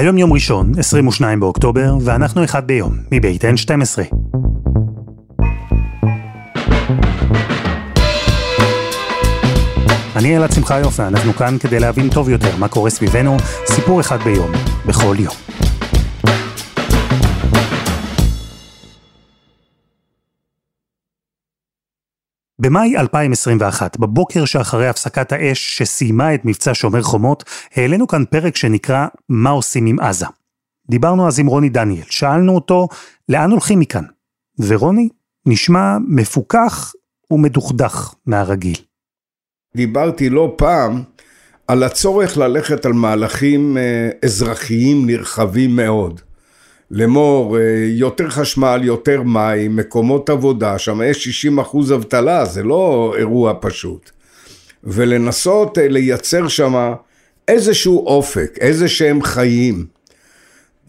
היום יום ראשון, 22 באוקטובר, ואנחנו אחד ביום, מבית N12. אני אלעד שמחיוף, ואנחנו כאן כדי להבין טוב יותר מה קורה סביבנו, סיפור אחד ביום, בכל יום. במאי 2021, בבוקר שאחרי הפסקת האש שסיימה את מבצע שומר חומות, העלינו כאן פרק שנקרא "מה עושים עם עזה". דיברנו אז עם רוני דניאל, שאלנו אותו לאן הולכים מכאן, ורוני נשמע מפוכח ומדוכדך מהרגיל. דיברתי לא פעם על הצורך ללכת על מהלכים אה, אזרחיים נרחבים מאוד. לאמור, אה, יותר חשמל, יותר מים, מקומות עבודה, שם יש 60 אחוז אבטלה, זה לא אירוע פשוט. ולנסות אה, לייצר שם איזשהו אופק, איזה שהם חיים.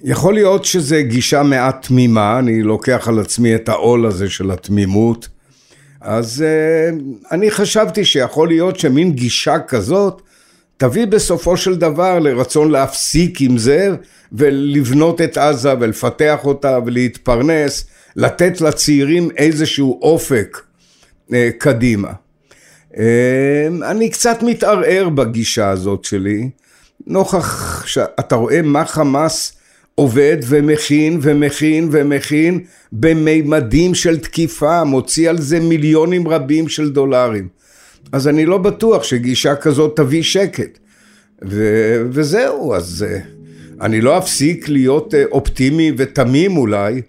יכול להיות שזה גישה מעט תמימה, אני לוקח על עצמי את העול הזה של התמימות. אז uh, אני חשבתי שיכול להיות שמין גישה כזאת תביא בסופו של דבר לרצון להפסיק עם זה ולבנות את עזה ולפתח אותה ולהתפרנס, לתת לצעירים איזשהו אופק uh, קדימה. Uh, אני קצת מתערער בגישה הזאת שלי, נוכח שאתה רואה מה חמאס עובד ומכין ומכין ומכין במימדים של תקיפה, מוציא על זה מיליונים רבים של דולרים. אז אני לא בטוח שגישה כזאת תביא שקט. ו- וזהו, אז uh, אני לא אפסיק להיות uh, אופטימי ותמים אולי,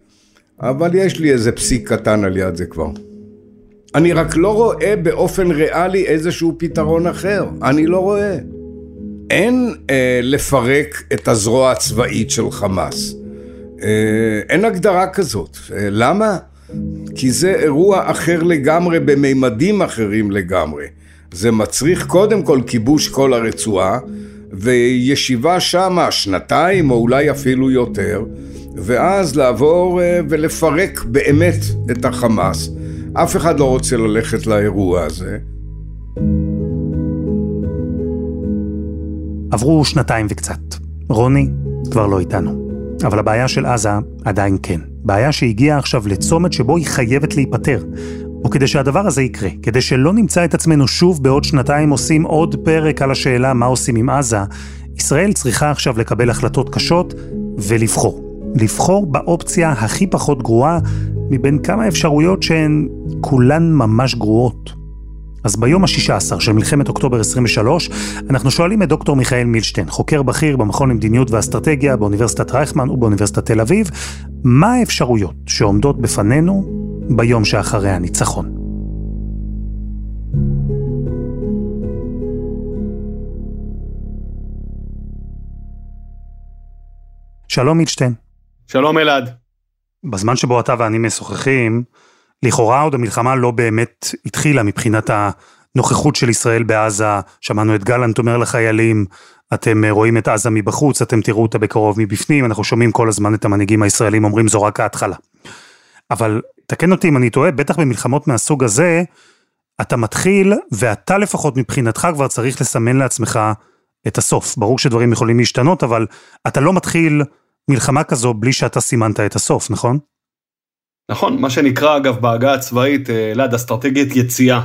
אבל יש לי איזה פסיק קטן על יד זה כבר. אני רק לא רואה באופן ריאלי איזשהו פתרון אחר, אני לא רואה. אין אה, לפרק את הזרוע הצבאית של חמאס. אה, אין הגדרה כזאת. אה, למה? כי זה אירוע אחר לגמרי במימדים אחרים לגמרי. זה מצריך קודם כל כיבוש כל הרצועה וישיבה שמה שנתיים או אולי אפילו יותר ואז לעבור אה, ולפרק באמת את החמאס. אף אחד לא רוצה ללכת לאירוע הזה. עברו שנתיים וקצת. רוני כבר לא איתנו. אבל הבעיה של עזה עדיין כן. בעיה שהגיעה עכשיו לצומת שבו היא חייבת להיפטר. וכדי שהדבר הזה יקרה, כדי שלא נמצא את עצמנו שוב בעוד שנתיים עושים עוד פרק על השאלה מה עושים עם עזה, ישראל צריכה עכשיו לקבל החלטות קשות ולבחור. לבחור באופציה הכי פחות גרועה מבין כמה אפשרויות שהן כולן ממש גרועות. אז ביום ה-16 של מלחמת אוקטובר 23, אנחנו שואלים את דוקטור מיכאל מילשטיין, חוקר בכיר במכון למדיניות ואסטרטגיה באוניברסיטת רייכמן ובאוניברסיטת תל אביב, מה האפשרויות שעומדות בפנינו ביום שאחרי הניצחון. שלום מילשטיין. שלום אלעד. בזמן שבו אתה ואני משוחחים, לכאורה עוד המלחמה לא באמת התחילה מבחינת הנוכחות של ישראל בעזה, שמענו את גלנט אומר לחיילים, אתם רואים את עזה מבחוץ, אתם תראו אותה בקרוב מבפנים, אנחנו שומעים כל הזמן את המנהיגים הישראלים אומרים זו רק ההתחלה. אבל תקן אותי אם אני טועה, בטח במלחמות מהסוג הזה, אתה מתחיל, ואתה לפחות מבחינתך כבר צריך לסמן לעצמך את הסוף. ברור שדברים יכולים להשתנות, אבל אתה לא מתחיל מלחמה כזו בלי שאתה סימנת את הסוף, נכון? נכון, מה שנקרא אגב בעגה הצבאית, אה, אלעד, אסטרטגיית יציאה.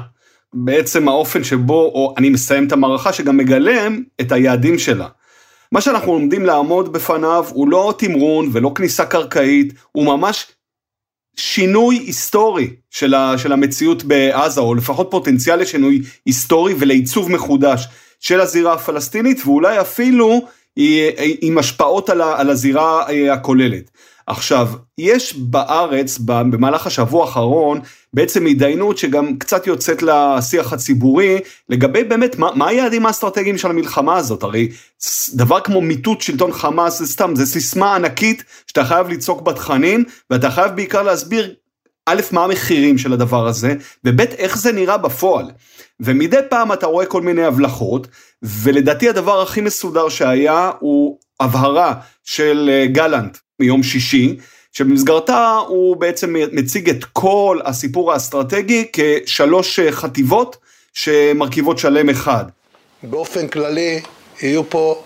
בעצם האופן שבו, או אני מסיים את המערכה שגם מגלם את היעדים שלה. מה שאנחנו עומדים לעמוד בפניו הוא לא תמרון ולא כניסה קרקעית, הוא ממש שינוי היסטורי של, ה, של המציאות בעזה, או לפחות פוטנציאל לשינוי היסטורי ולעיצוב מחודש של הזירה הפלסטינית, ואולי אפילו עם השפעות על, על הזירה אה, הכוללת. עכשיו, יש בארץ במהלך השבוע האחרון בעצם התדיינות שגם קצת יוצאת לשיח הציבורי לגבי באמת מה, מה היעדים האסטרטגיים של המלחמה הזאת, הרי דבר כמו מיטוט שלטון חמאס זה סתם, זה סיסמה ענקית שאתה חייב לצעוק בתכנים ואתה חייב בעיקר להסביר א', מה המחירים של הדבר הזה, וב', איך זה נראה בפועל. ומדי פעם אתה רואה כל מיני הבלחות, ולדעתי הדבר הכי מסודר שהיה הוא הבהרה של אה, גלנט מיום שישי, שבמסגרתה הוא בעצם מציג את כל הסיפור האסטרטגי כשלוש חטיבות שמרכיבות שלם אחד. באופן כללי יהיו פה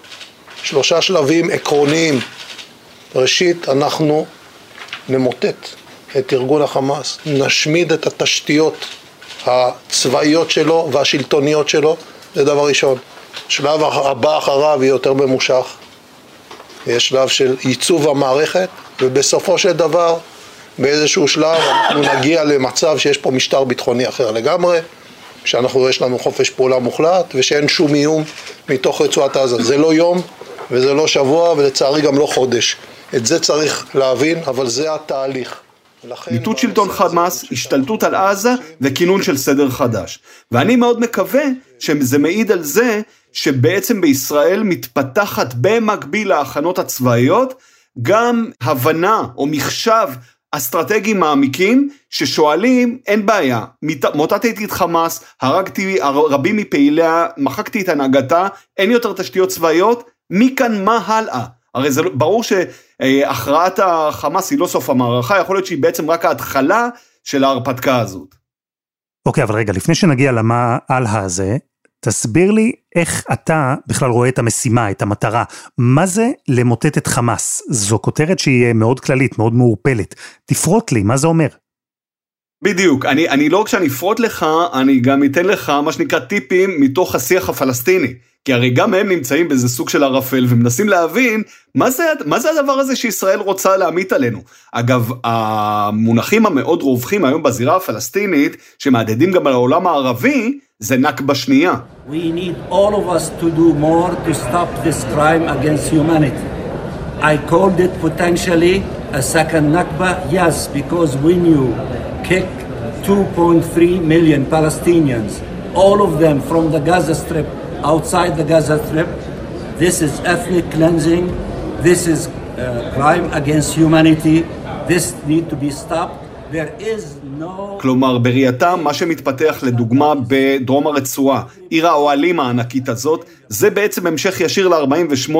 שלושה שלבים עקרוניים. ראשית, אנחנו נמוטט את ארגון החמאס, נשמיד את התשתיות הצבאיות שלו והשלטוניות שלו, זה דבר ראשון. שלב הבא אחריו יהיה יותר ממושך, יש שלב של ייצוב המערכת, ובסופו של דבר, באיזשהו שלב אנחנו נגיע למצב שיש פה משטר ביטחוני אחר לגמרי, שאנחנו, יש לנו חופש פעולה מוחלט, ושאין שום איום מתוך רצועת עזה. זה לא יום, וזה לא שבוע, ולצערי גם לא חודש. את זה צריך להבין, אבל זה התהליך. מיטוט שלטון חמאס, השתלטות על עזה וכינון של סדר חדש. ואני מאוד מקווה שזה מעיד על זה שבעצם בישראל מתפתחת במקביל להכנות הצבאיות גם הבנה או מחשב אסטרטגיים מעמיקים ששואלים אין בעיה מוטטתי את חמאס הרגתי רבים מפעיליה מחקתי את הנהגתה אין יותר תשתיות צבאיות מכאן מה הלאה הרי זה לא, ברור שהכרעת החמאס היא לא סוף המערכה יכול להיות שהיא בעצם רק ההתחלה של ההרפתקה הזאת. אוקיי אבל רגע לפני שנגיע למה הלאה הזה תסביר לי איך אתה בכלל רואה את המשימה, את המטרה. מה זה למוטט את חמאס? זו כותרת שהיא מאוד כללית, מאוד מעורפלת. תפרוט לי, מה זה אומר? בדיוק, אני, אני לא רק שאני אפרוט לך, אני גם אתן לך מה שנקרא טיפים מתוך השיח הפלסטיני. כי הרי גם הם נמצאים באיזה סוג של ערפל ומנסים להבין מה זה, מה זה הדבר הזה שישראל רוצה להמיט עלינו. אגב, המונחים המאוד רווחים היום בזירה הפלסטינית, שמהדהדים גם על העולם הערבי, זה נכבה שנייה. We need all of us to do more to stop this crime against humanity. I called it potentially a second Nakba, yes, because when you kick 2.3 million Palestinians, all of them from the Gaza Strip, outside the Gaza Strip, this is ethnic cleansing, this is uh, crime against humanity, this need to be stopped. כלומר, בראייתם, מה שמתפתח לדוגמה בדרום הרצועה, עיר האוהלים הענקית הזאת, זה בעצם המשך ישיר ל-48,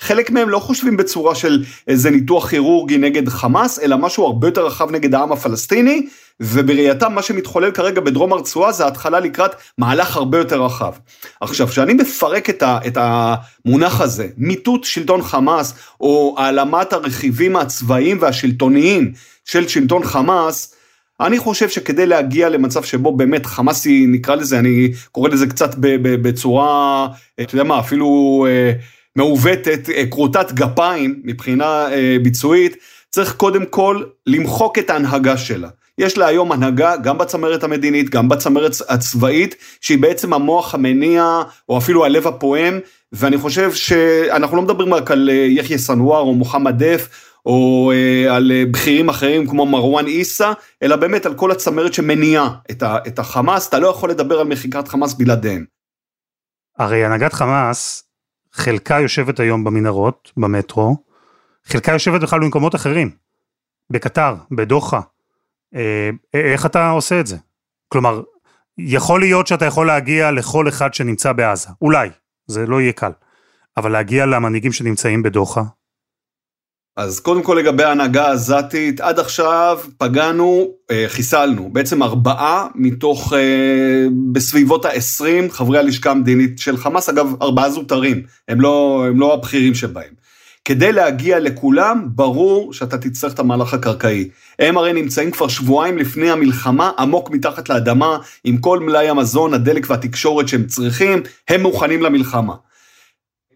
חלק מהם לא חושבים בצורה של איזה ניתוח כירורגי נגד חמאס, אלא משהו הרבה יותר רחב נגד העם הפלסטיני, ובראייתם מה שמתחולל כרגע בדרום הרצועה זה התחלה לקראת מהלך הרבה יותר רחב. עכשיו, כשאני מפרק את, ה, את המונח הזה, מיטוט שלטון חמאס, או העלמת הרכיבים הצבאיים והשלטוניים של שלטון חמאס, אני חושב שכדי להגיע למצב שבו באמת חמאסי, נקרא לזה, אני קורא לזה קצת בצורה, אתה יודע מה, אפילו אה, מעוותת, אה, כרותת גפיים מבחינה אה, ביצועית, צריך קודם כל למחוק את ההנהגה שלה. יש לה היום הנהגה גם בצמרת המדינית, גם בצמרת הצבאית, שהיא בעצם המוח המניע, או אפילו הלב הפועם, ואני חושב שאנחנו לא מדברים רק על יחיא סנוואר או מוחמד דף, או אה, על אה, בכירים אחרים כמו מרואן עיסא, אלא באמת על כל הצמרת שמניעה את, את החמאס, אתה לא יכול לדבר על מחיקת חמאס בלעדיהם. הרי הנהגת חמאס, חלקה יושבת היום במנהרות, במטרו, חלקה יושבת בכלל במקומות אחרים, בקטר, בדוחה. אה, איך אתה עושה את זה? כלומר, יכול להיות שאתה יכול להגיע לכל אחד שנמצא בעזה, אולי, זה לא יהיה קל, אבל להגיע למנהיגים שנמצאים בדוחה, אז קודם כל לגבי ההנהגה העזתית, עד עכשיו פגענו, אה, חיסלנו, בעצם ארבעה מתוך אה, בסביבות ה-20 חברי הלשכה המדינית של חמאס, אגב ארבעה זוטרים, הם לא, הם לא הבכירים שבהם. כדי להגיע לכולם, ברור שאתה תצטרך את המהלך הקרקעי. הם הרי נמצאים כבר שבועיים לפני המלחמה, עמוק מתחת לאדמה, עם כל מלאי המזון, הדלק והתקשורת שהם צריכים, הם מוכנים למלחמה.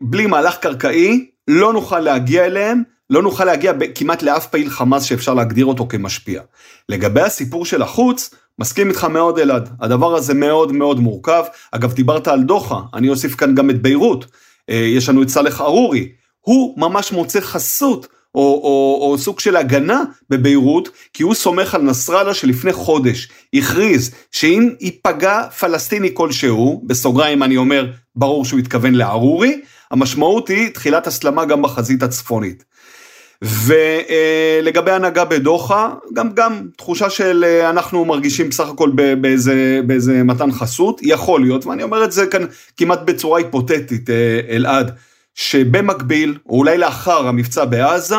בלי מהלך קרקעי, לא נוכל להגיע אליהם, לא נוכל להגיע כמעט לאף פעיל חמאס שאפשר להגדיר אותו כמשפיע. לגבי הסיפור של החוץ, מסכים איתך מאוד אלעד, הדבר הזה מאוד מאוד מורכב. אגב, דיברת על דוחה, אני אוסיף כאן גם את ביירות. אה, יש לנו את סאלח ארורי, הוא ממש מוצא חסות או, או, או סוג של הגנה בביירות, כי הוא סומך על נסראללה שלפני חודש הכריז שאם ייפגע פלסטיני כלשהו, בסוגריים אני אומר, ברור שהוא התכוון לארורי, המשמעות היא תחילת הסלמה גם בחזית הצפונית. ולגבי הנהגה בדוחה, גם, גם תחושה של אה, אנחנו מרגישים בסך הכל באיזה, באיזה מתן חסות, יכול להיות, ואני אומר את זה כאן כמעט בצורה היפותטית, אה, אלעד, שבמקביל, או אולי לאחר המבצע בעזה,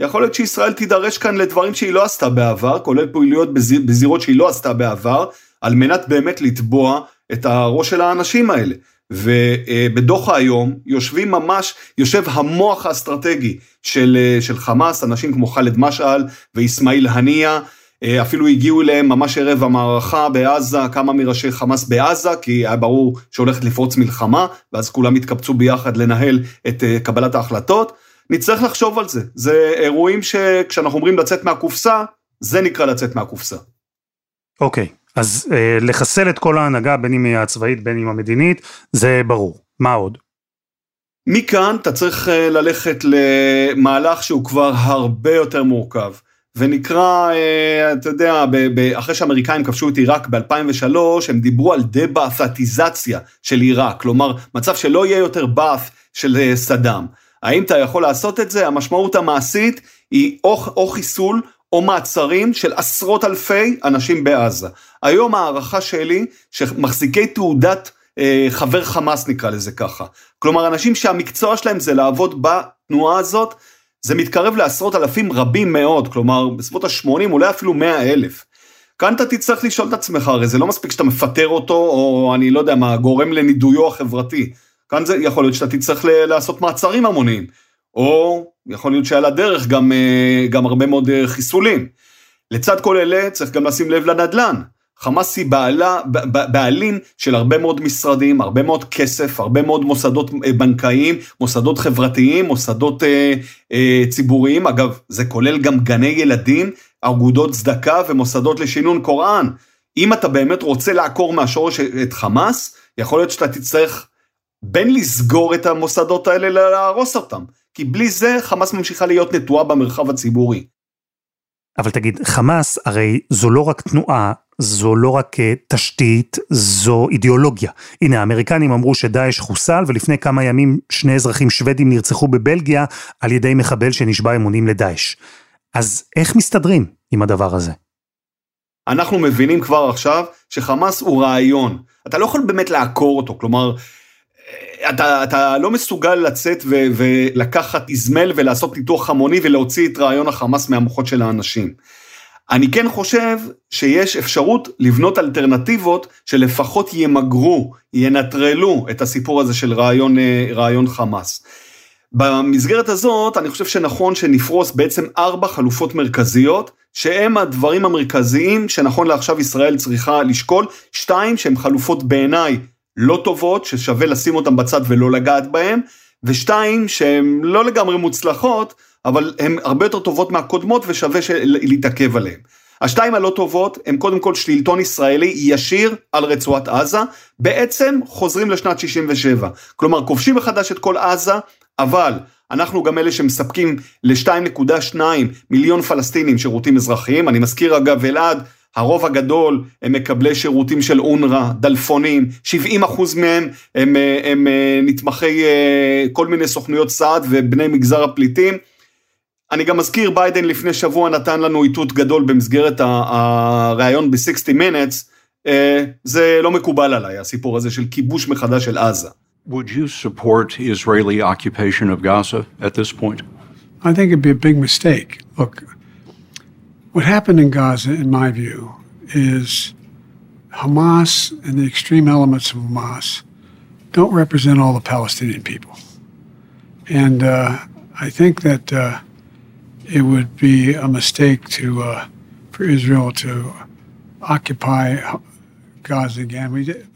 יכול להיות שישראל תידרש כאן לדברים שהיא לא עשתה בעבר, כולל פעילויות בזיר, בזירות שהיא לא עשתה בעבר, על מנת באמת לתבוע את הראש של האנשים האלה. ובדוחה היום יושבים ממש, יושב המוח האסטרטגי של, של חמאס, אנשים כמו ח'אלד משעל ואיסמעיל הנייה, אפילו הגיעו אליהם ממש ערב המערכה בעזה, כמה מראשי חמאס בעזה, כי היה ברור שהולכת לפרוץ מלחמה, ואז כולם התקבצו ביחד לנהל את קבלת ההחלטות. נצטרך לחשוב על זה, זה אירועים שכשאנחנו אומרים לצאת מהקופסה, זה נקרא לצאת מהקופסה. אוקיי, okay, אז אה, לחסל את כל ההנהגה, בין אם היא הצבאית בין אם המדינית, זה ברור. מה עוד? מכאן אתה צריך אה, ללכת למהלך שהוא כבר הרבה יותר מורכב. ונקרא, אה, אתה יודע, אחרי שהאמריקאים כבשו את עיראק ב-2003, הם דיברו על דה-באת'טיזציה של עיראק, כלומר, מצב שלא יהיה יותר באת' של אה, סדאם. האם אתה יכול לעשות את זה? המשמעות המעשית היא או, או חיסול או מעצרים של עשרות אלפי אנשים בעזה. היום הערכה שלי שמחזיקי תעודת אה, חבר חמאס נקרא לזה ככה. כלומר אנשים שהמקצוע שלהם זה לעבוד בתנועה הזאת, זה מתקרב לעשרות אלפים רבים מאוד, כלומר בסביבות ה-80 אולי אפילו 100 אלף. כאן אתה תצטרך לשאול את עצמך, הרי זה לא מספיק שאתה מפטר אותו, או אני לא יודע מה, גורם לנידויו החברתי. כאן זה יכול להיות שאתה תצטרך לעשות מעצרים המוניים. או יכול להיות שעל הדרך גם, אה, גם הרבה מאוד אה, חיסולים. לצד כל אלה צריך גם לשים לב לנדל"ן. חמאס היא בעלה, בעלים של הרבה מאוד משרדים, הרבה מאוד כסף, הרבה מאוד מוסדות אה, בנקאיים, מוסדות חברתיים, מוסדות אה, אה, ציבוריים, אגב, זה כולל גם גני ילדים, אגודות צדקה ומוסדות לשינון קוראן. אם אתה באמת רוצה לעקור מהשורש את חמאס, יכול להיות שאתה תצטרך בין לסגור את המוסדות האלה להרוס אותם. כי בלי זה חמאס ממשיכה להיות נטועה במרחב הציבורי. אבל תגיד, חמאס הרי זו לא רק תנועה, זו לא רק אה, תשתית, זו אידיאולוגיה. הנה, האמריקנים אמרו שדאעש חוסל, ולפני כמה ימים שני אזרחים שוודים נרצחו בבלגיה על ידי מחבל שנשבע אמונים לדאעש. אז איך מסתדרים עם הדבר הזה? אנחנו מבינים כבר עכשיו שחמאס הוא רעיון. אתה לא יכול באמת לעקור אותו, כלומר, אתה, אתה לא מסוגל לצאת ו, ולקחת איזמל ולעשות ניתוח המוני ולהוציא את רעיון החמאס מהמוחות של האנשים. אני כן חושב שיש אפשרות לבנות אלטרנטיבות שלפחות ימגרו, ינטרלו את הסיפור הזה של רעיון, אה, רעיון חמאס. במסגרת הזאת אני חושב שנכון שנפרוס בעצם ארבע חלופות מרכזיות שהם הדברים המרכזיים שנכון לעכשיו ישראל צריכה לשקול, שתיים שהן חלופות בעיניי לא טובות, ששווה לשים אותן בצד ולא לגעת בהן, ושתיים, שהן לא לגמרי מוצלחות, אבל הן הרבה יותר טובות מהקודמות ושווה להתעכב עליהן. השתיים הלא טובות הם קודם כל שלטון ישראלי ישיר על רצועת עזה, בעצם חוזרים לשנת 67. כלומר, כובשים מחדש את כל עזה, אבל אנחנו גם אלה שמספקים ל-2.2 מיליון פלסטינים שירותים אזרחיים. אני מזכיר אגב, אלעד, הרוב הגדול הם מקבלי שירותים של אונר"א, דלפונים, 70 אחוז מהם הם, הם, הם נתמכי אה, כל מיני סוכנויות סעד ובני מגזר הפליטים. אני גם מזכיר, ביידן לפני שבוע נתן לנו איתות גדול במסגרת הראיון ב-60 Minutes, אה, זה לא מקובל עליי, הסיפור הזה של כיבוש מחדש של עזה. Would you support Israeli occupation of Gaza at this point? I think it'd be a big mistake. Look, What happened in Gaza, in my view, is Hamas and the extreme elements of Hamas don't represent all the Palestinian people. And uh, I think that uh, it would be a mistake to, uh, for Israel to occupy Gaza again. We did,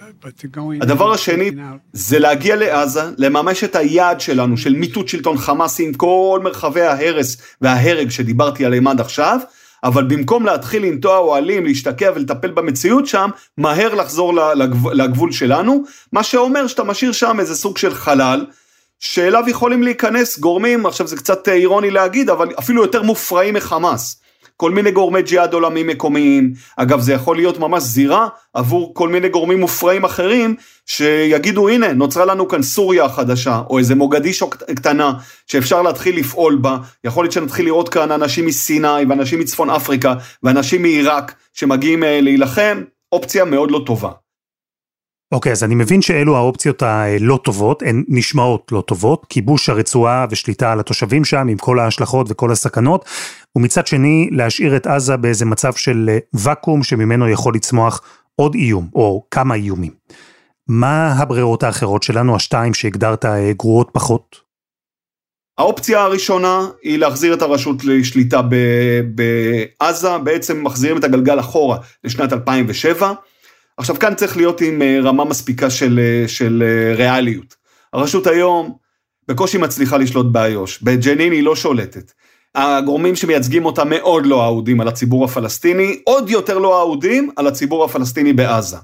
הדבר השני זה להגיע לעזה, לממש את היעד שלנו של מיטוט שלטון חמאס עם כל מרחבי ההרס וההרג שדיברתי עליהם עד עכשיו, אבל במקום להתחיל לנטוע אוהלים, להשתקע ולטפל במציאות שם, מהר לחזור לגבול, לגבול שלנו, מה שאומר שאתה משאיר שם איזה סוג של חלל, שאליו יכולים להיכנס גורמים, עכשיו זה קצת אירוני להגיד, אבל אפילו יותר מופרעים מחמאס. כל מיני גורמי ג'יהאד עולמי מקומיים, אגב זה יכול להיות ממש זירה עבור כל מיני גורמים מופרעים אחרים שיגידו הנה נוצרה לנו כאן סוריה החדשה או איזה מוגדישו קטנה שאפשר להתחיל לפעול בה, יכול להיות שנתחיל לראות כאן אנשים מסיני ואנשים מצפון אפריקה ואנשים מעיראק שמגיעים אה, להילחם, אופציה מאוד לא טובה. אוקיי, okay, אז אני מבין שאלו האופציות הלא טובות, הן נשמעות לא טובות, כיבוש הרצועה ושליטה על התושבים שם עם כל ההשלכות וכל הסכנות, ומצד שני להשאיר את עזה באיזה מצב של ואקום שממנו יכול לצמוח עוד איום, או כמה איומים. מה הברירות האחרות שלנו, השתיים שהגדרת אה, גרועות פחות? האופציה הראשונה היא להחזיר את הרשות לשליטה בעזה, בעצם מחזירים את הגלגל אחורה לשנת 2007. עכשיו כאן צריך להיות עם אה, רמה מספיקה של, אה, של ריאליות. הרשות היום בקושי מצליחה לשלוט באיו"ש, בג'נין היא לא שולטת. הגורמים שמייצגים אותה מאוד לא אהודים על הציבור הפלסטיני, עוד יותר לא אהודים על הציבור הפלסטיני בעזה.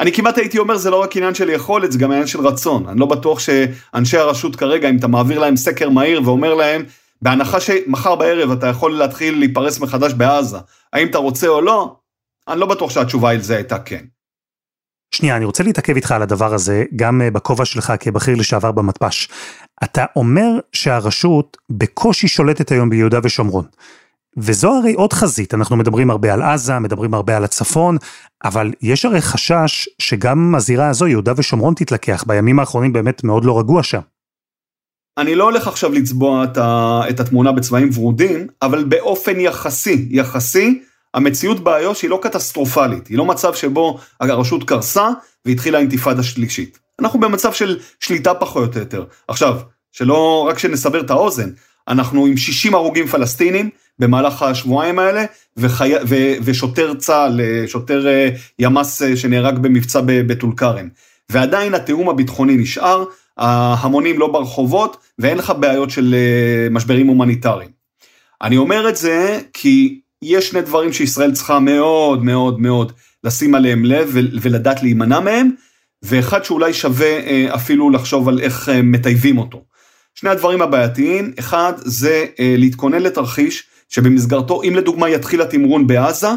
אני כמעט הייתי אומר זה לא רק עניין של יכולת, זה גם עניין של רצון. אני לא בטוח שאנשי הרשות כרגע, אם אתה מעביר להם סקר מהיר ואומר להם, בהנחה שמחר בערב אתה יכול להתחיל להיפרס מחדש בעזה, האם אתה רוצה או לא, אני לא בטוח שהתשובה על זה הייתה כן. שנייה, אני רוצה להתעכב איתך על הדבר הזה, גם אה, בכובע שלך כבכיר לשעבר במתפ"ש. אתה אומר שהרשות בקושי שולטת היום ביהודה ושומרון. וזו הרי עוד חזית, אנחנו מדברים הרבה על עזה, מדברים הרבה על הצפון, אבל יש הרי חשש שגם הזירה הזו, יהודה ושומרון תתלקח, בימים האחרונים באמת מאוד לא רגוע שם. אני לא הולך עכשיו לצבוע את, התמונה בצבעים ורודים, אבל באופן יחסי, יחסי, המציאות באיו"ש היא לא קטסטרופלית, היא לא מצב שבו הרשות קרסה והתחילה אינתיפאדה שלישית. אנחנו במצב של שליטה פחות או יותר. עכשיו, שלא, רק שנסבר את האוזן, אנחנו עם 60 הרוגים פלסטינים במהלך השבועיים האלה, וחי... ו... ושוטר צה"ל, שוטר אה, ימ"ס אה, שנהרג במבצע בטול כרם. ועדיין התיאום הביטחוני נשאר, ההמונים לא ברחובות, ואין לך בעיות של אה, משברים הומניטריים. אני אומר את זה כי יש שני דברים שישראל צריכה מאוד מאוד מאוד לשים עליהם לב ולדעת להימנע מהם, ואחד שאולי שווה אפילו לחשוב על איך מטייבים אותו. שני הדברים הבעייתיים, אחד זה להתכונן לתרחיש שבמסגרתו אם לדוגמה יתחיל התמרון בעזה,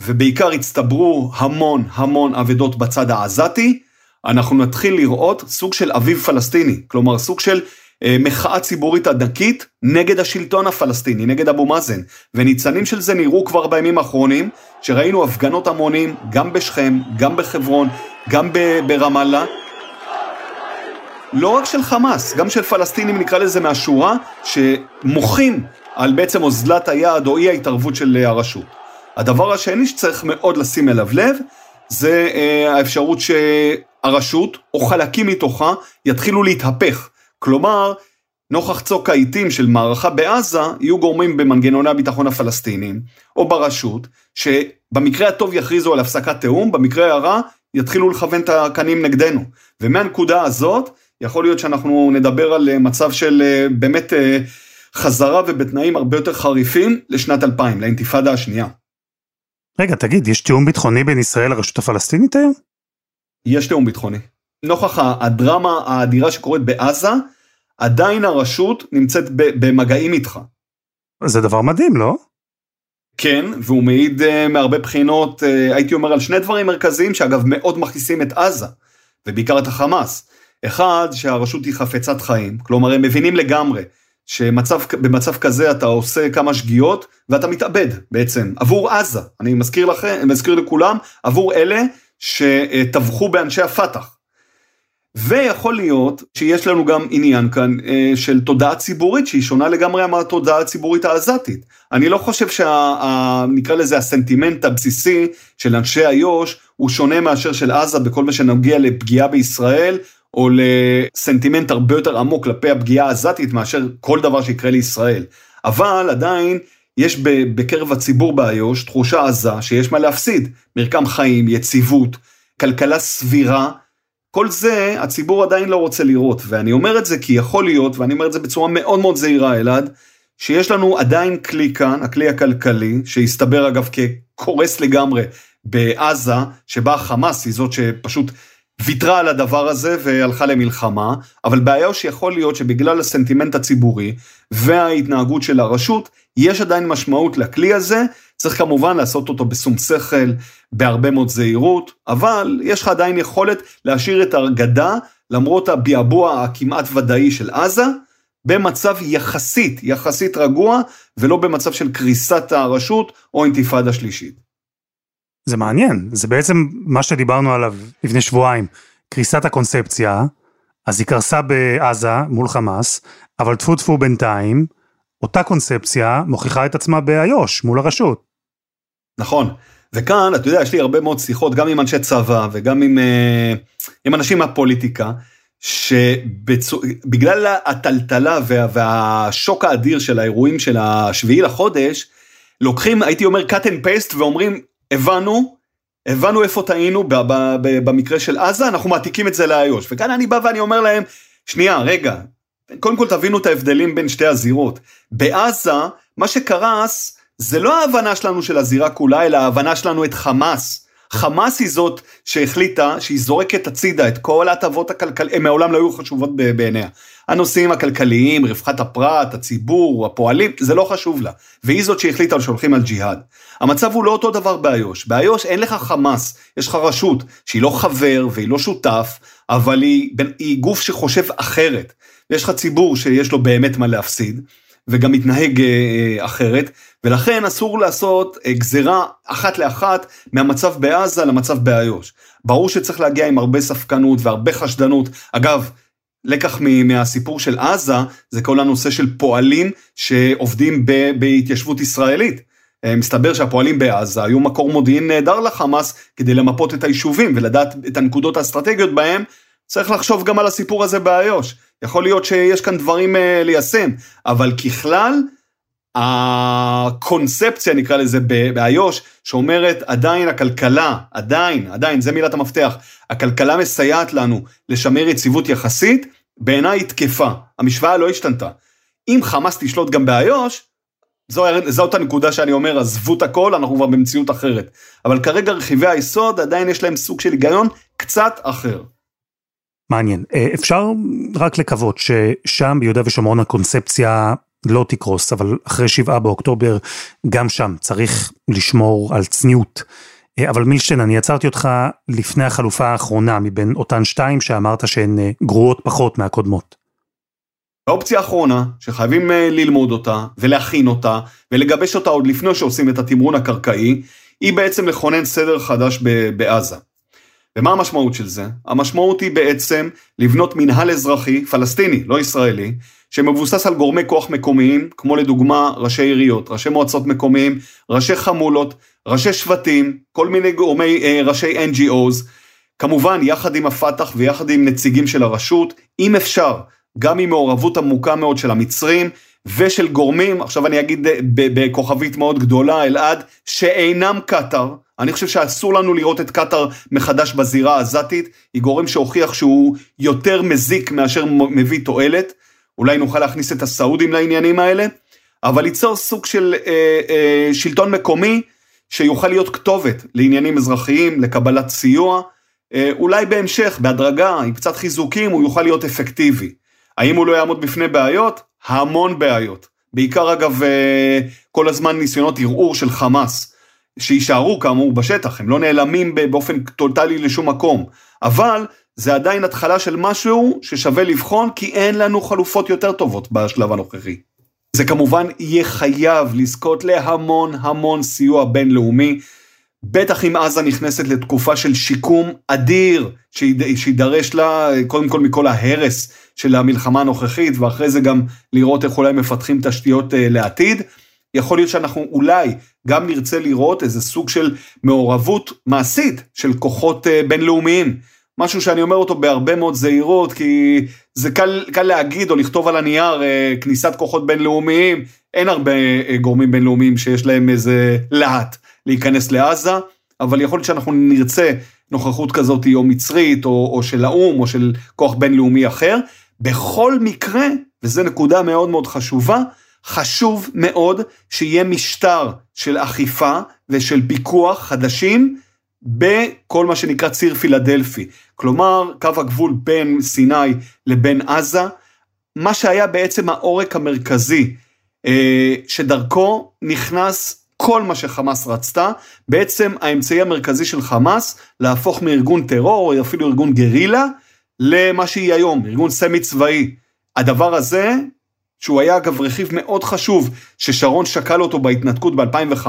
ובעיקר יצטברו המון המון אבדות בצד העזתי, אנחנו נתחיל לראות סוג של אביב פלסטיני, כלומר סוג של אה, מחאה ציבורית ענקית נגד השלטון הפלסטיני, נגד אבו מאזן, וניצנים של זה נראו כבר בימים האחרונים, שראינו הפגנות המונים גם בשכם, גם בחברון, גם ברמאללה, לא רק של חמאס, גם של פלסטינים נקרא לזה מהשורה, שמוחים על בעצם אוזלת היד או אי ההתערבות של אה, הרשות. הדבר השני שצריך מאוד לשים אליו לב, זה אה, האפשרות שהרשות, או חלקים מתוכה, יתחילו להתהפך. כלומר, נוכח צוק העיתים של מערכה בעזה, יהיו גורמים במנגנוני הביטחון הפלסטיניים, או ברשות, שבמקרה הטוב יכריזו על הפסקת תיאום, במקרה הרע יתחילו לכוון את הקנים נגדנו. ומהנקודה הזאת, יכול להיות שאנחנו נדבר על אה, מצב של באמת חזרה ובתנאים הרבה יותר חריפים לשנת 2000, לאינתיפאדה השנייה. רגע, תגיד, יש תיאום ביטחוני בין ישראל לרשות הפלסטינית היום? יש תיאום ביטחוני. נוכח הדרמה האדירה שקורית בעזה, עדיין הרשות נמצאת במגעים איתך. זה דבר מדהים, לא? כן, והוא מעיד uh, מהרבה בחינות, uh, הייתי אומר על שני דברים מרכזיים שאגב מאוד מכניסים את עזה, ובעיקר את החמאס. אחד, שהרשות היא חפצת חיים, כלומר הם מבינים לגמרי שבמצב כזה אתה עושה כמה שגיאות ואתה מתאבד בעצם עבור עזה, אני מזכיר לכם, מזכיר לכולם, עבור אלה שטבחו באנשי הפת"ח. ויכול להיות שיש לנו גם עניין כאן אה, של תודעה ציבורית שהיא שונה לגמרי מהתודעה הציבורית העזתית. אני לא חושב שנקרא לזה הסנטימנט הבסיסי של אנשי איו"ש הוא שונה מאשר של עזה בכל מה שנוגע לפגיעה בישראל או לסנטימנט הרבה יותר עמוק כלפי הפגיעה העזתית מאשר כל דבר שיקרה לישראל. אבל עדיין יש בקרב הציבור באיו"ש תחושה עזה שיש מה להפסיד, מרקם חיים, יציבות, כלכלה סבירה, כל זה הציבור עדיין לא רוצה לראות, ואני אומר את זה כי יכול להיות, ואני אומר את זה בצורה מאוד מאוד זהירה אלעד, שיש לנו עדיין כלי כאן, הכלי הכלכלי, שהסתבר אגב כקורס לגמרי בעזה, שבה החמאס היא זאת שפשוט ויתרה על הדבר הזה והלכה למלחמה, אבל בעיה שיכול להיות שבגלל הסנטימנט הציבורי וההתנהגות של הרשות, יש עדיין משמעות לכלי הזה, צריך כמובן לעשות אותו בשום שכל, בהרבה מאוד זהירות, אבל יש לך עדיין יכולת להשאיר את הגדה, למרות הביעבוע הכמעט ודאי של עזה, במצב יחסית, יחסית רגוע, ולא במצב של קריסת הרשות או אינתיפאדה שלישית. זה מעניין, זה בעצם מה שדיברנו עליו לפני שבועיים, קריסת הקונספציה, אז היא קרסה בעזה מול חמאס, אבל טפו טפו בינתיים, אותה קונספציה מוכיחה את עצמה באיו"ש מול הרשות. נכון, וכאן, אתה יודע, יש לי הרבה מאוד שיחות, גם עם אנשי צבא וגם עם, אה, עם אנשים מהפוליטיקה, שבגלל הטלטלה וה, והשוק האדיר של האירועים של השביעי לחודש, לוקחים, הייתי אומר, cut and paste ואומרים, הבנו, הבנו איפה טעינו במקרה של עזה, אנחנו מעתיקים את זה לאיו"ש. וכאן אני בא ואני אומר להם, שנייה, רגע, קודם כל תבינו את ההבדלים בין שתי הזירות. בעזה, מה שקרס זה לא ההבנה שלנו של הזירה כולה, אלא ההבנה שלנו את חמאס. חמאס היא זאת שהחליטה שהיא זורקת הצידה את כל ההטבות הכלכליות, הן מעולם לא היו חשובות בעיניה. הנושאים הכלכליים, רווחת הפרט, הציבור, הפועלים, זה לא חשוב לה. והיא זאת שהחליטה שהולכים על ג'יהאד. המצב הוא לא אותו דבר באיו"ש. באיו"ש אין לך חמאס, יש לך רשות שהיא לא חבר והיא לא שותף, אבל היא, היא גוף שחושב אחרת. ויש לך ציבור שיש לו באמת מה להפסיד, וגם מתנהג אה, אחרת, ולכן אסור לעשות אה, גזירה אחת לאחת מהמצב בעזה למצב באיו"ש. ברור שצריך להגיע עם הרבה ספקנות והרבה חשדנות. אגב, לקח מהסיפור של עזה, זה כל הנושא של פועלים שעובדים בהתיישבות ישראלית. אה, מסתבר שהפועלים בעזה היו מקור מודיעין נהדר לחמאס כדי למפות את היישובים ולדעת את הנקודות האסטרטגיות בהם. צריך לחשוב גם על הסיפור הזה באיו"ש. יכול להיות שיש כאן דברים uh, ליישם, אבל ככלל, הקונספציה נקרא לזה באיו"ש, שאומרת עדיין הכלכלה, עדיין, עדיין, זה מילת המפתח, הכלכלה מסייעת לנו לשמר יציבות יחסית, בעיניי היא תקפה, המשוואה לא השתנתה. אם חמאס תשלוט גם באיו"ש, זו, זאת הנקודה שאני אומר, עזבו את הכל, אנחנו כבר במציאות אחרת. אבל כרגע רכיבי היסוד עדיין יש להם סוג של היגיון קצת אחר. מעניין. אה, אפשר רק לקוות ששם ביהודה ושומרון הקונספציה לא תקרוס, אבל אחרי שבעה באוקטובר גם שם צריך לשמור על צניעות. אה, אבל מילשטיין, אני עצרתי אותך לפני החלופה האחרונה מבין אותן שתיים שאמרת שהן אה, גרועות פחות מהקודמות. האופציה האחרונה, שחייבים ללמוד אותה ולהכין אותה ולגבש אותה עוד לפני שעושים את התמרון הקרקעי, היא בעצם לכונן סדר חדש בעזה. ומה המשמעות של זה? המשמעות היא בעצם לבנות מנהל אזרחי, פלסטיני, לא ישראלי, שמבוסס על גורמי כוח מקומיים, כמו לדוגמה ראשי עיריות, ראשי מועצות מקומיים, ראשי חמולות, ראשי שבטים, כל מיני גורמי, אה, ראשי NGOs, כמובן יחד עם הפת"ח ויחד עם נציגים של הרשות, אם אפשר, גם עם מעורבות עמוקה מאוד של המצרים, ושל גורמים, עכשיו אני אגיד בכוכבית מאוד גדולה, אלעד, שאינם קטאר, אני חושב שאסור לנו לראות את קטאר מחדש בזירה העזתית, היא גורם שהוכיח שהוא יותר מזיק מאשר מביא תועלת, אולי נוכל להכניס את הסעודים לעניינים האלה, אבל ליצור סוג של אה, אה, שלטון מקומי שיוכל להיות כתובת לעניינים אזרחיים, לקבלת סיוע, אה, אולי בהמשך, בהדרגה, עם קצת חיזוקים, הוא יוכל להיות אפקטיבי. האם הוא לא יעמוד בפני בעיות? המון בעיות. בעיקר אגב, אה, כל הזמן ניסיונות ערעור של חמאס. שיישארו כאמור בשטח, הם לא נעלמים באופן טוטאלי לשום מקום, אבל זה עדיין התחלה של משהו ששווה לבחון, כי אין לנו חלופות יותר טובות בשלב הנוכחי. זה כמובן יהיה חייב לזכות להמון המון סיוע בינלאומי, בטח אם עזה נכנסת לתקופה של שיקום אדיר שידרש לה קודם כל מכל ההרס של המלחמה הנוכחית ואחרי זה גם לראות איך אולי מפתחים תשתיות אה, לעתיד. יכול להיות שאנחנו אולי גם נרצה לראות איזה סוג של מעורבות מעשית של כוחות אה, בינלאומיים. משהו שאני אומר אותו בהרבה מאוד זהירות, כי זה קל, קל להגיד או לכתוב על הנייר אה, כניסת כוחות בינלאומיים, אין הרבה אה, גורמים בינלאומיים שיש להם איזה להט להיכנס לעזה, אבל יכול להיות שאנחנו נרצה נוכחות כזאת או מצרית, או, או של האו"ם, או של כוח בינלאומי אחר. בכל מקרה, וזו נקודה מאוד מאוד חשובה, חשוב מאוד שיהיה משטר של אכיפה ושל פיקוח חדשים בכל מה שנקרא ציר פילדלפי. כלומר, קו הגבול בין סיני לבין עזה, מה שהיה בעצם העורק המרכזי אה, שדרכו נכנס כל מה שחמאס רצתה, בעצם האמצעי המרכזי של חמאס להפוך מארגון טרור, או אפילו ארגון גרילה, למה שהיא היום, ארגון סמי צבאי. הדבר הזה שהוא היה אגב רכיב מאוד חשוב, ששרון שקל אותו בהתנתקות ב-2005,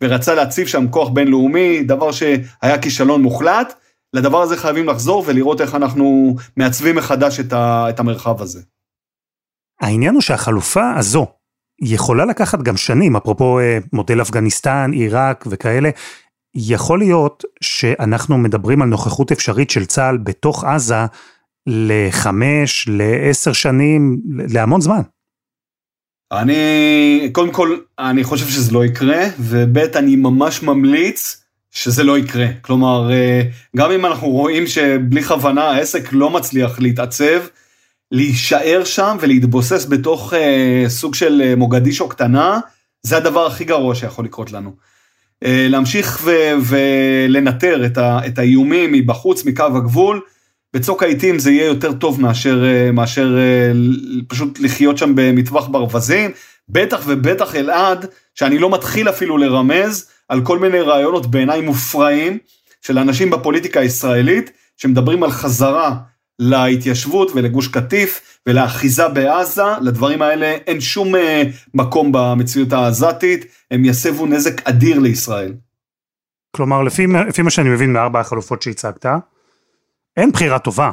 ורצה להציב שם כוח בינלאומי, דבר שהיה כישלון מוחלט. לדבר הזה חייבים לחזור ולראות איך אנחנו מעצבים מחדש את, ה- את המרחב הזה. העניין הוא שהחלופה הזו יכולה לקחת גם שנים, אפרופו אה, מודל אפגניסטן, עיראק וכאלה, יכול להיות שאנחנו מדברים על נוכחות אפשרית של צה"ל בתוך עזה לחמש, לעשר שנים, להמון זמן. אני, קודם כל, אני חושב שזה לא יקרה, וב' אני ממש ממליץ שזה לא יקרה. כלומר, אה, גם אם אנחנו רואים שבלי כוונה העסק לא מצליח להתעצב, להישאר שם ולהתבוסס בתוך אה, סוג של אה, מוגדישו קטנה, זה הדבר הכי גרוע שיכול לקרות לנו. להמשיך ו- ולנטר את, ה- את האיומים מבחוץ, מקו הגבול, בצוק העיתים זה יהיה יותר טוב מאשר, אה, מאשר אה, פשוט לחיות שם במטווח ברווזים, בטח ובטח אלעד, שאני לא מתחיל אפילו לרמז על כל מיני רעיונות בעיניי מופרעים של אנשים בפוליטיקה הישראלית, שמדברים על חזרה להתיישבות ולגוש קטיף ולאחיזה בעזה, לדברים האלה אין שום אה, מקום במציאות העזתית, הם יסבו נזק אדיר לישראל. כלומר, לפי, לפי מה שאני מבין מארבע החלופות שהצגת, אין בחירה טובה,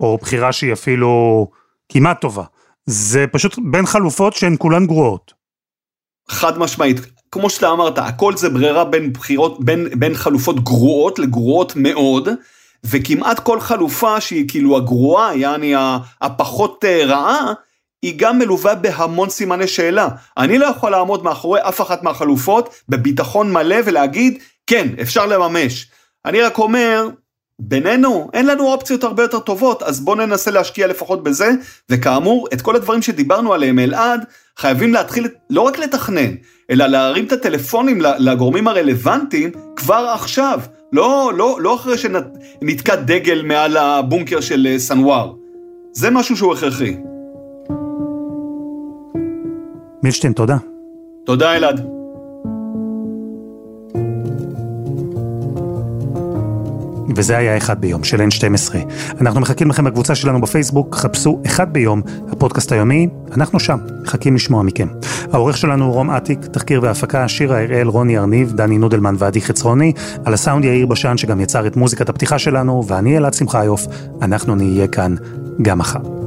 או בחירה שהיא אפילו כמעט טובה. זה פשוט בין חלופות שהן כולן גרועות. חד משמעית, כמו שאתה אמרת, הכל זה ברירה בין בחירות, בין, בין חלופות גרועות לגרועות מאוד, וכמעט כל חלופה שהיא כאילו הגרועה, יעני הפחות אה, רעה, היא גם מלווה בהמון סימני שאלה. אני לא יכול לעמוד מאחורי אף אחת מהחלופות בביטחון מלא ולהגיד, כן, אפשר לממש. אני רק אומר, בינינו, אין לנו אופציות הרבה יותר טובות, אז בואו ננסה להשקיע לפחות בזה, וכאמור, את כל הדברים שדיברנו עליהם, אלעד, חייבים להתחיל לא רק לתכנן, אלא להרים את הטלפונים לגורמים הרלוונטיים כבר עכשיו, לא, לא, לא אחרי שנתקע דגל מעל הבונקר של אה, סנוואר. זה משהו שהוא הכרחי. מילשטיין, תודה. תודה, אלעד. וזה היה אחד ביום של N12. אנחנו מחכים לכם בקבוצה שלנו בפייסבוק, חפשו אחד ביום, הפודקאסט היומי, אנחנו שם, מחכים לשמוע מכם. העורך שלנו הוא רום אטיק, תחקיר והפקה, שירה הראל, רוני ארניב, דני נודלמן ועדי חצרוני, על הסאונד יאיר בשן שגם יצר את מוזיקת הפתיחה שלנו, ואני אלעד שמחיוף, אנחנו נהיה כאן גם מחר.